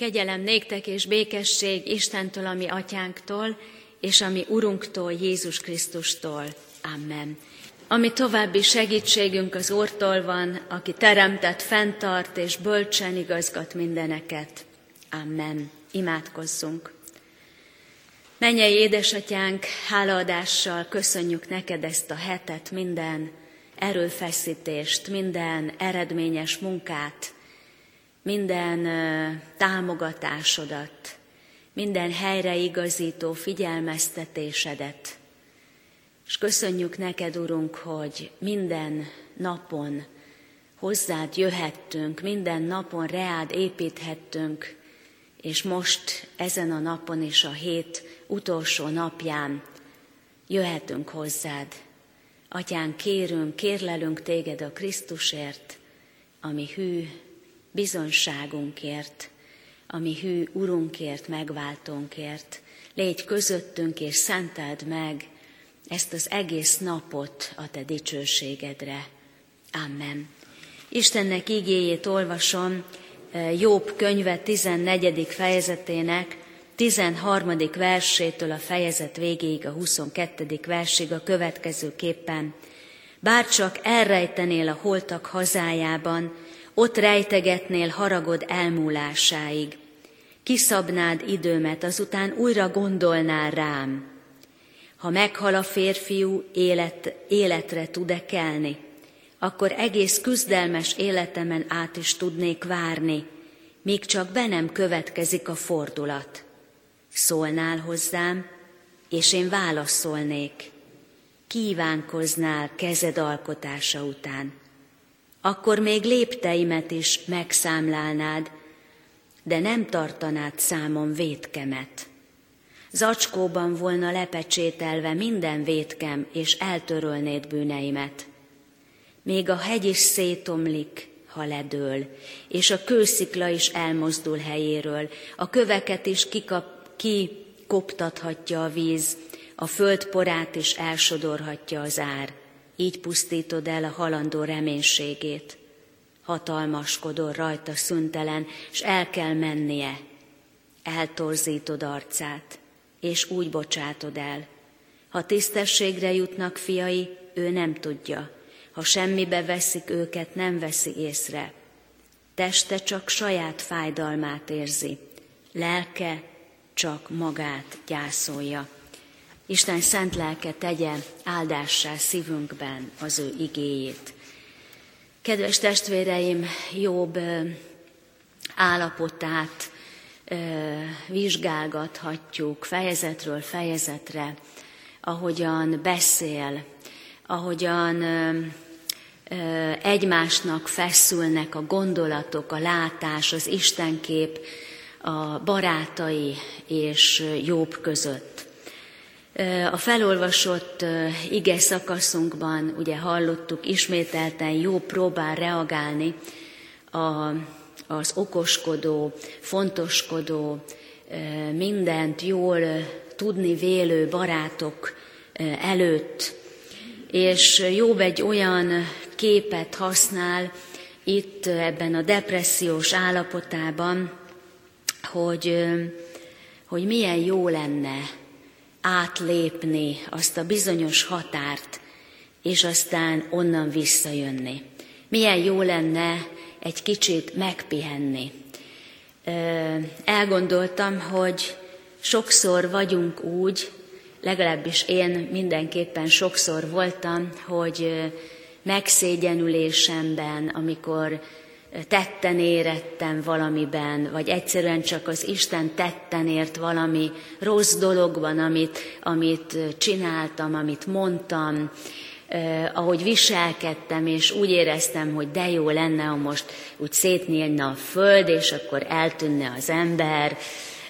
Kegyelem néktek és békesség Istentől, ami atyánktól, és ami Urunktól, Jézus Krisztustól. Amen. Ami további segítségünk az Úrtól van, aki teremtett, fenntart és bölcsen igazgat mindeneket. Amen. Imádkozzunk. Mennyei édesatyánk, hálaadással köszönjük neked ezt a hetet, minden erőfeszítést, minden eredményes munkát, minden támogatásodat, minden helyreigazító figyelmeztetésedet. És köszönjük neked, Urunk, hogy minden napon hozzád jöhettünk, minden napon reád építhettünk, és most ezen a napon is a hét utolsó napján jöhetünk hozzád. Atyán, kérünk, kérlelünk téged a Krisztusért, ami hű bizonságunkért, ami hű Urunkért, megváltónkért. Légy közöttünk és szenteld meg ezt az egész napot a te dicsőségedre. Amen. Istennek igéjét olvasom eh, Jobb könyve 14. fejezetének 13. versétől a fejezet végéig, a 22. versig a következőképpen. Bárcsak elrejtenél a holtak hazájában, ott rejtegetnél haragod elmúlásáig. Kiszabnád időmet, azután újra gondolnál rám. Ha meghal a férfiú, élet, életre tud-e kelni, akkor egész küzdelmes életemen át is tudnék várni, míg csak be nem következik a fordulat. Szólnál hozzám, és én válaszolnék. Kívánkoznál kezed alkotása után akkor még lépteimet is megszámlálnád, de nem tartanád számon vétkemet. Zacskóban volna lepecsételve minden vétkem, és eltörölnéd bűneimet. Még a hegy is szétomlik, ha ledől, és a kőszikla is elmozdul helyéről, a köveket is kikap, kikoptathatja a víz, a földporát is elsodorhatja az ár így pusztítod el a halandó reménységét. Hatalmaskodol rajta szüntelen, s el kell mennie. Eltorzítod arcát, és úgy bocsátod el. Ha tisztességre jutnak fiai, ő nem tudja. Ha semmibe veszik őket, nem veszi észre. Teste csak saját fájdalmát érzi, lelke csak magát gyászolja. Isten szent lelke tegye áldássá szívünkben az ő igéjét. Kedves testvéreim, jobb állapotát vizsgálgathatjuk fejezetről fejezetre, ahogyan beszél, ahogyan egymásnak feszülnek a gondolatok, a látás, az Istenkép, a barátai és jobb között. A felolvasott ige szakaszunkban ugye hallottuk, ismételten jó próbál reagálni a, az okoskodó, fontoskodó, mindent jól tudni vélő barátok előtt. És Jobb egy olyan képet használ itt ebben a depressziós állapotában, hogy, hogy milyen jó lenne átlépni azt a bizonyos határt, és aztán onnan visszajönni. Milyen jó lenne egy kicsit megpihenni. Elgondoltam, hogy sokszor vagyunk úgy, legalábbis én mindenképpen sokszor voltam, hogy megszégyenülésemben, amikor tetten érettem valamiben, vagy egyszerűen csak az Isten tetten ért valami rossz dologban, amit, amit csináltam, amit mondtam, eh, ahogy viselkedtem, és úgy éreztem, hogy de jó lenne, ha most úgy szétnyílna a föld, és akkor eltűnne az ember,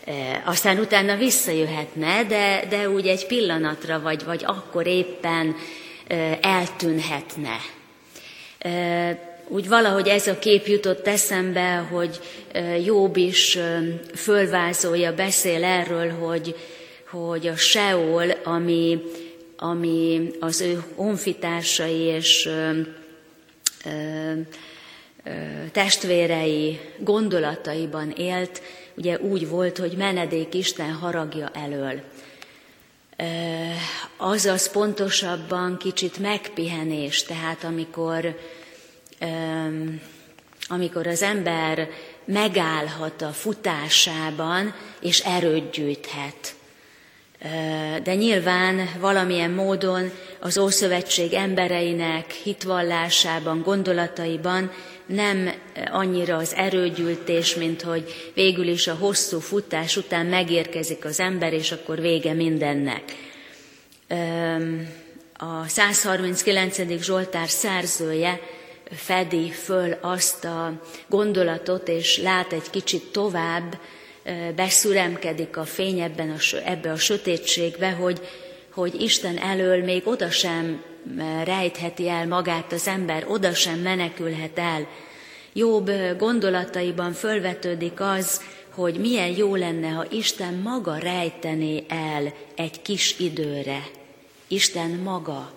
eh, aztán utána visszajöhetne, de, de úgy egy pillanatra, vagy, vagy akkor éppen eh, eltűnhetne. Eh, úgy valahogy ez a kép jutott eszembe, hogy Jobb is fölvázolja, beszél erről, hogy, hogy a Seol, ami, ami az ő honfitársai és ö, ö, testvérei gondolataiban élt, ugye úgy volt, hogy menedék Isten haragja elől. Azaz pontosabban kicsit megpihenés, tehát amikor, amikor az ember megállhat a futásában, és erőt gyűjthet. De nyilván valamilyen módon az Ószövetség embereinek hitvallásában, gondolataiban nem annyira az erőgyűjtés, mint hogy végül is a hosszú futás után megérkezik az ember, és akkor vége mindennek. A 139. Zsoltár szerzője fedi föl azt a gondolatot, és lát egy kicsit tovább, beszüremkedik a fény ebben a, ebbe a sötétségbe, hogy, hogy Isten elől még oda sem rejtheti el magát az ember, oda sem menekülhet el. Jobb gondolataiban fölvetődik az, hogy milyen jó lenne, ha Isten maga rejtené el egy kis időre. Isten maga.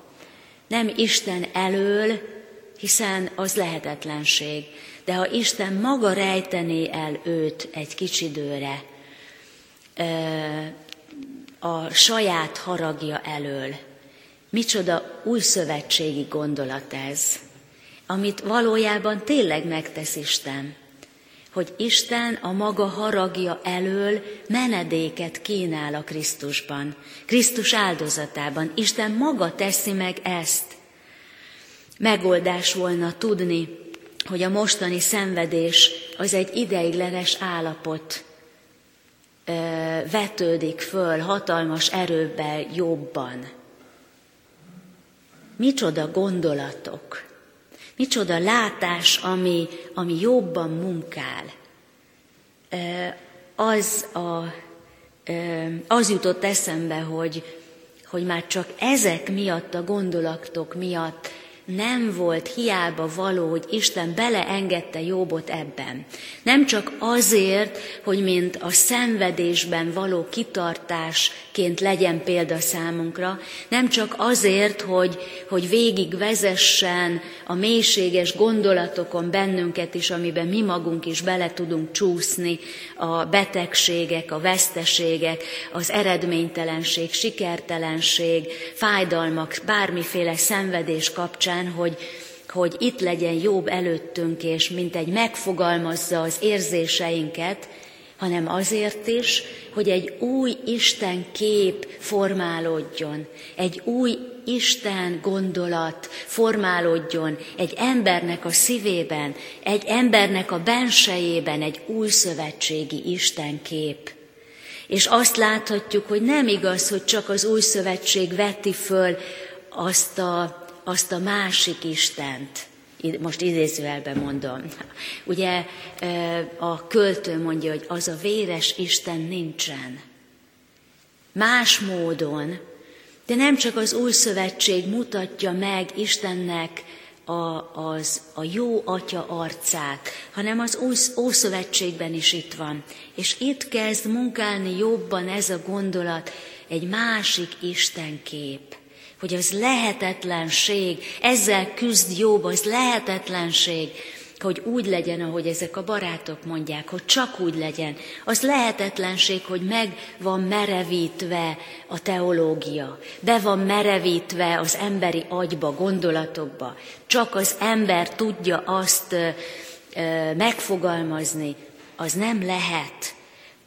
Nem Isten elől, hiszen az lehetetlenség. De ha Isten maga rejtené el őt egy kicsi időre, a saját haragja elől, micsoda új szövetségi gondolat ez, amit valójában tényleg megtesz Isten, hogy Isten a maga haragja elől menedéket kínál a Krisztusban, Krisztus áldozatában. Isten maga teszi meg ezt megoldás volna tudni, hogy a mostani szenvedés az egy ideiglenes állapot, vetődik föl hatalmas erőbbel jobban. Micsoda gondolatok, micsoda látás, ami, ami jobban munkál. Az, a, az jutott eszembe, hogy, hogy már csak ezek miatt, a gondolatok miatt nem volt hiába való, hogy Isten beleengedte Jobbot ebben. Nem csak azért, hogy mint a szenvedésben való kitartásként legyen példa számunkra, nem csak azért, hogy, hogy végig vezessen a mélységes gondolatokon bennünket is, amiben mi magunk is bele tudunk csúszni, a betegségek, a veszteségek, az eredménytelenség, sikertelenség, fájdalmak, bármiféle szenvedés kapcsán, kapcsán, hogy, hogy itt legyen jobb előttünk, és mint egy megfogalmazza az érzéseinket, hanem azért is, hogy egy új Isten kép formálódjon, egy új Isten gondolat formálódjon egy embernek a szívében, egy embernek a bensejében egy új szövetségi Isten kép. És azt láthatjuk, hogy nem igaz, hogy csak az új szövetség veti föl azt a azt a másik Istent, most idézőelben mondom. Ugye a költő mondja, hogy az a véres Isten nincsen. Más módon, de nem csak az új szövetség mutatja meg Istennek a, az, a jó atya arcát, hanem az új Ószövetségben is itt van. És itt kezd munkálni jobban ez a gondolat, egy másik Isten kép hogy az lehetetlenség, ezzel küzd jobb, az lehetetlenség, hogy úgy legyen, ahogy ezek a barátok mondják, hogy csak úgy legyen. Az lehetetlenség, hogy meg van merevítve a teológia, be van merevítve az emberi agyba, gondolatokba. Csak az ember tudja azt ö, ö, megfogalmazni, az nem lehet.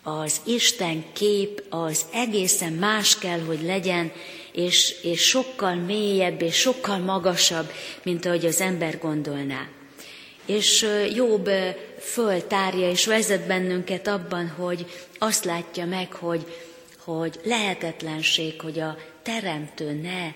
Az Isten kép az egészen más kell, hogy legyen, és, és sokkal mélyebb, és sokkal magasabb, mint ahogy az ember gondolná. És Jobb föltárja és vezet bennünket abban, hogy azt látja meg, hogy, hogy lehetetlenség, hogy a teremtő ne,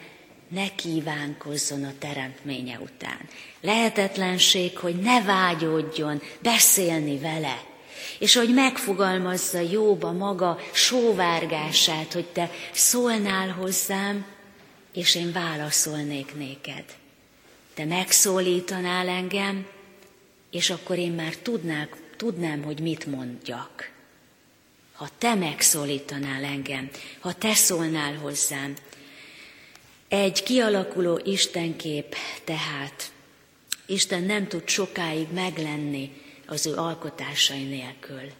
ne kívánkozzon a teremtménye után. Lehetetlenség, hogy ne vágyódjon beszélni vele, és hogy megfogalmazza Jóba maga sóvárgását, hogy te szólnál hozzám, és én válaszolnék néked. Te megszólítanál engem, és akkor én már tudnák, tudnám, hogy mit mondjak. Ha te megszólítanál engem, ha te szólnál hozzám. Egy kialakuló Istenkép tehát, Isten nem tud sokáig meglenni az ő alkotásai nélkül,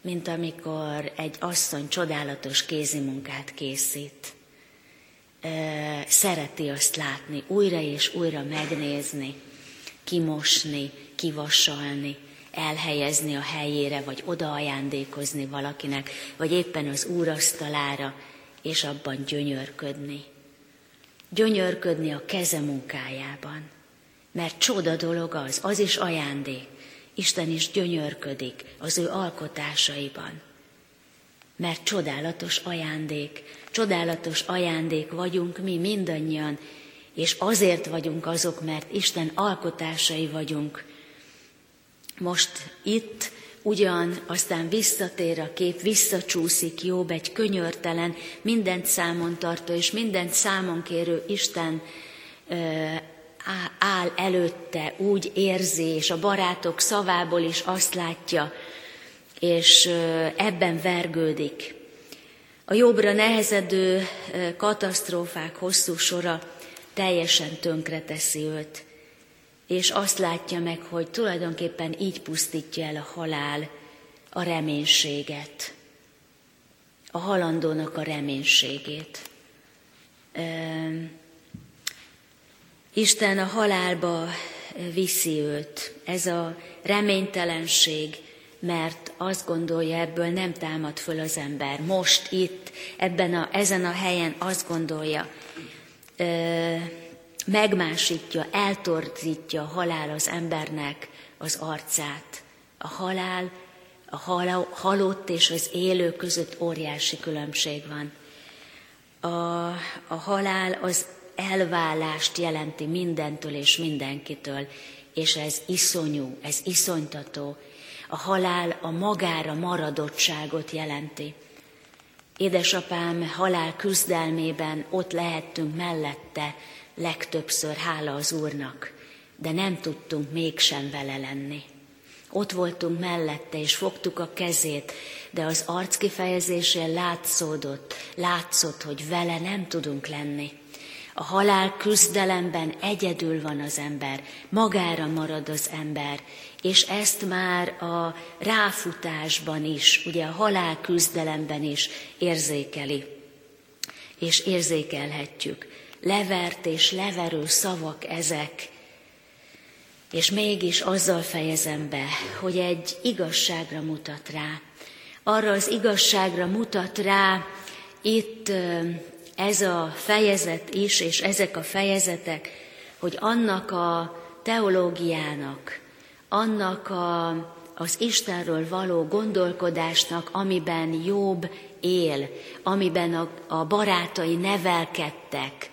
mint amikor egy asszony csodálatos kézimunkát készít. Szereti azt látni, újra és újra megnézni, kimosni, kivasalni, elhelyezni a helyére, vagy odaajándékozni valakinek, vagy éppen az úrasztalára, és abban gyönyörködni. Gyönyörködni a keze munkájában. Mert csoda dolog az, az is ajándék. Isten is gyönyörködik az ő alkotásaiban. Mert csodálatos ajándék, csodálatos ajándék vagyunk mi mindannyian, és azért vagyunk azok, mert Isten alkotásai vagyunk. Most itt ugyan aztán visszatér a kép, visszacsúszik Jobb egy könyörtelen, mindent számon tartó és mindent számon kérő Isten áll előtte, úgy érzi, és a barátok szavából is azt látja, és ebben vergődik. A jobbra nehezedő katasztrófák hosszú sora teljesen tönkre teszi őt, és azt látja meg, hogy tulajdonképpen így pusztítja el a halál a reménységet, a halandónak a reménységét. Isten a halálba viszi őt. Ez a reménytelenség, mert azt gondolja, ebből nem támad föl az ember. Most itt, ebben a, ezen a helyen azt gondolja, ö, megmásítja, eltorzítja a halál az embernek az arcát. A halál, a halott és az élő között óriási különbség van. A, a halál az elválást jelenti mindentől és mindenkitől, és ez iszonyú, ez iszonytató. A halál a magára maradottságot jelenti. Édesapám halál küzdelmében ott lehettünk mellette, legtöbbször hála az Úrnak, de nem tudtunk mégsem vele lenni. Ott voltunk mellette, és fogtuk a kezét, de az arc kifejezésén látszódott, látszott, hogy vele nem tudunk lenni. A halál küzdelemben egyedül van az ember, magára marad az ember, és ezt már a ráfutásban is, ugye a halál küzdelemben is érzékeli, és érzékelhetjük. Levert és leverő szavak ezek, és mégis azzal fejezem be, hogy egy igazságra mutat rá. Arra az igazságra mutat rá itt ez a fejezet is, és ezek a fejezetek, hogy annak a teológiának, annak a, az Istenről való gondolkodásnak, amiben jobb él, amiben a, a barátai nevelkedtek,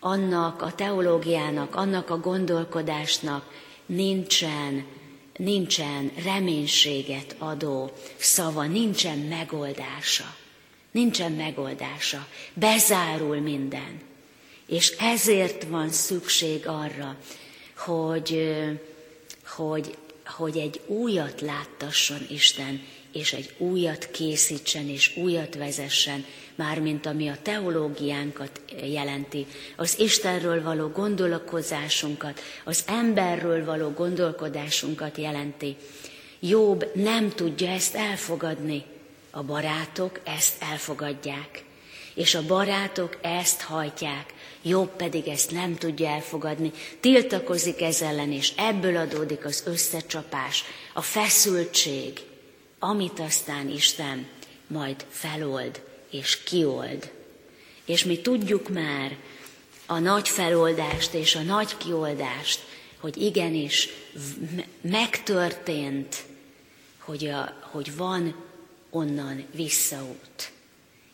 annak a teológiának, annak a gondolkodásnak nincsen, nincsen reménységet adó szava, nincsen megoldása. Nincsen megoldása. Bezárul minden. És ezért van szükség arra, hogy, hogy, hogy egy újat láttasson Isten, és egy újat készítsen, és újat vezessen, mármint ami a teológiánkat jelenti, az Istenről való gondolkozásunkat, az emberről való gondolkodásunkat jelenti. Jobb nem tudja ezt elfogadni, a barátok ezt elfogadják, és a barátok ezt hajtják, jobb pedig ezt nem tudja elfogadni, tiltakozik ez ellen, és ebből adódik az összecsapás, a feszültség, amit aztán Isten majd felold és kiold. És mi tudjuk már a nagy feloldást és a nagy kioldást, hogy igenis megtörtént, hogy, a, hogy van onnan visszaút.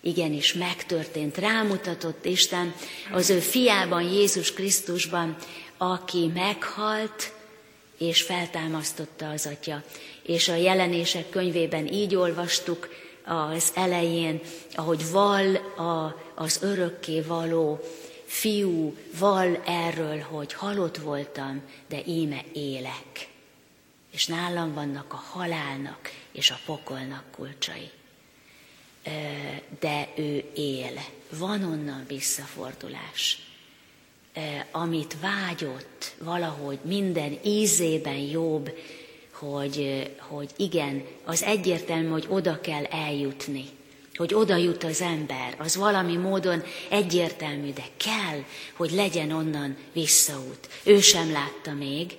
Igenis megtörtént, rámutatott Isten az ő fiában, Jézus Krisztusban, aki meghalt, és feltámasztotta az Atya. És a jelenések könyvében így olvastuk az elején, ahogy val a, az örökké való fiú, val erről, hogy halott voltam, de íme élek. És nálam vannak a halálnak és a pokolnak kulcsai. De ő él. Van onnan visszafordulás. amit vágyott valahogy minden ízében jobb, hogy, hogy igen, az egyértelmű, hogy oda kell eljutni, hogy oda jut az ember, az valami módon egyértelmű, de kell, hogy legyen onnan visszaút. Ő sem látta még,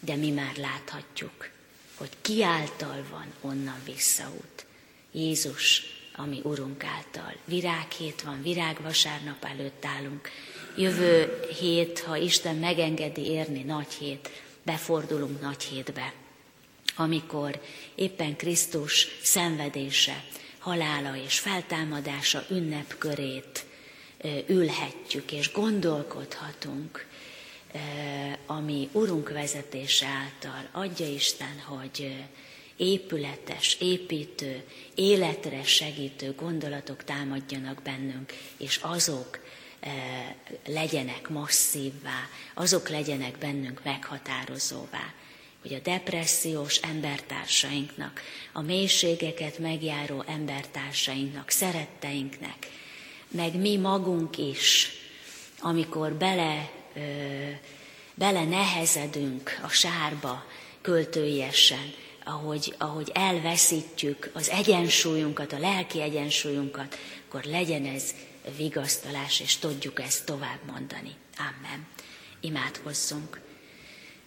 de mi már láthatjuk, hogy ki által van onnan visszaút. Jézus, ami Urunk által. Virághét van, virágvasárnap előtt állunk. Jövő hét, ha Isten megengedi érni nagy hét, befordulunk nagy hétbe, amikor éppen Krisztus szenvedése, halála és feltámadása ünnepkörét ülhetjük és gondolkodhatunk, ami Urunk vezetése által adja Isten, hogy épületes, építő, életre segítő gondolatok támadjanak bennünk, és azok legyenek masszívvá, azok legyenek bennünk meghatározóvá. Hogy a depressziós embertársainknak, a mélységeket megjáró embertársainknak, szeretteinknek, meg mi magunk is, amikor bele, bele nehezedünk a sárba költőjesen, ahogy, ahogy elveszítjük az egyensúlyunkat, a lelki egyensúlyunkat, akkor legyen ez vigasztalás, és tudjuk ezt tovább mondani. Amen. Imádkozzunk.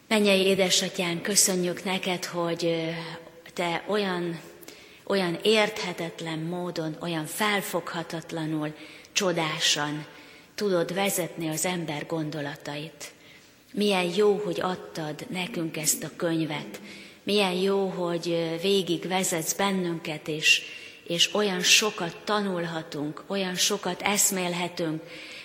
Mennyei édesatyán, köszönjük neked, hogy te olyan, olyan érthetetlen módon, olyan felfoghatatlanul, csodásan tudod vezetni az ember gondolatait. Milyen jó, hogy adtad nekünk ezt a könyvet. Milyen jó, hogy végig vezetsz bennünket, és, és olyan sokat tanulhatunk, olyan sokat eszmélhetünk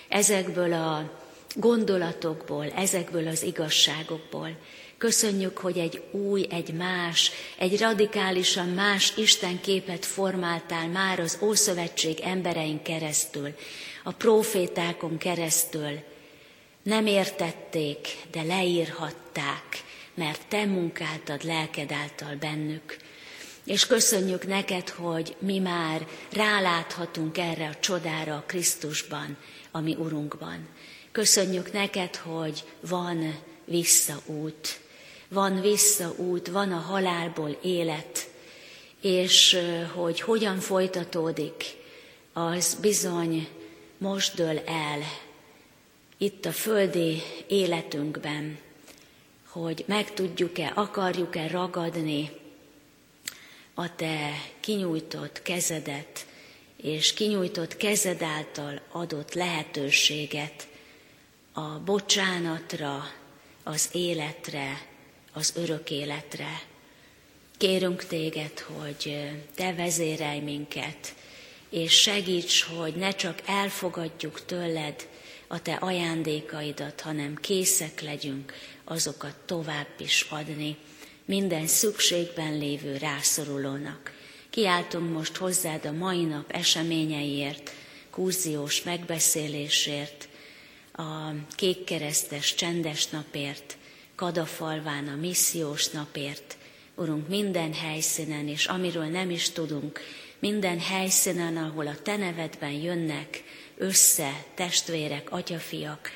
ezekből a gondolatokból, ezekből az igazságokból. Köszönjük, hogy egy új, egy más, egy radikálisan más Isten képet formáltál már az Ószövetség emberein keresztül, a profétákon keresztül. Nem értették, de leírhatták, mert te munkáltad lelked által bennük. És köszönjük neked, hogy mi már ráláthatunk erre a csodára a Krisztusban, ami Urunkban. Köszönjük neked, hogy van visszaút, van visszaút, van a halálból élet, és hogy hogyan folytatódik, az bizony most dől el itt a földi életünkben, hogy meg tudjuk-e, akarjuk-e ragadni a te kinyújtott kezedet, és kinyújtott kezed által adott lehetőséget, a bocsánatra, az életre, az örök életre. Kérünk téged, hogy te vezérelj minket, és segíts, hogy ne csak elfogadjuk tőled a te ajándékaidat, hanem készek legyünk azokat tovább is adni minden szükségben lévő rászorulónak. Kiáltunk most hozzád a mai nap eseményeiért, kúziós megbeszélésért, a kékkeresztes csendes napért, Kadafalván a missziós napért, Urunk, minden helyszínen, és amiről nem is tudunk, minden helyszínen, ahol a Te nevedben jönnek össze testvérek, atyafiak,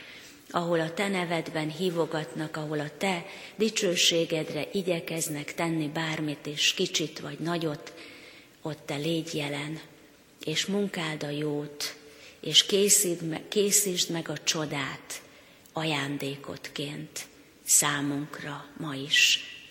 ahol a Te nevedben hívogatnak, ahol a Te dicsőségedre igyekeznek tenni bármit is, kicsit vagy nagyot, ott Te légy jelen, és munkáld a jót, és készítsd meg a csodát ajándékotként számunkra ma is.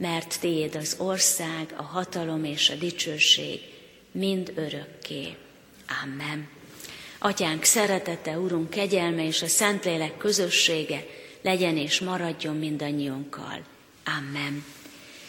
mert Tiéd az ország, a hatalom és a dicsőség mind örökké. Amen. Atyánk szeretete, Urunk kegyelme és a Szentlélek közössége legyen és maradjon mindannyiunkkal. Amen.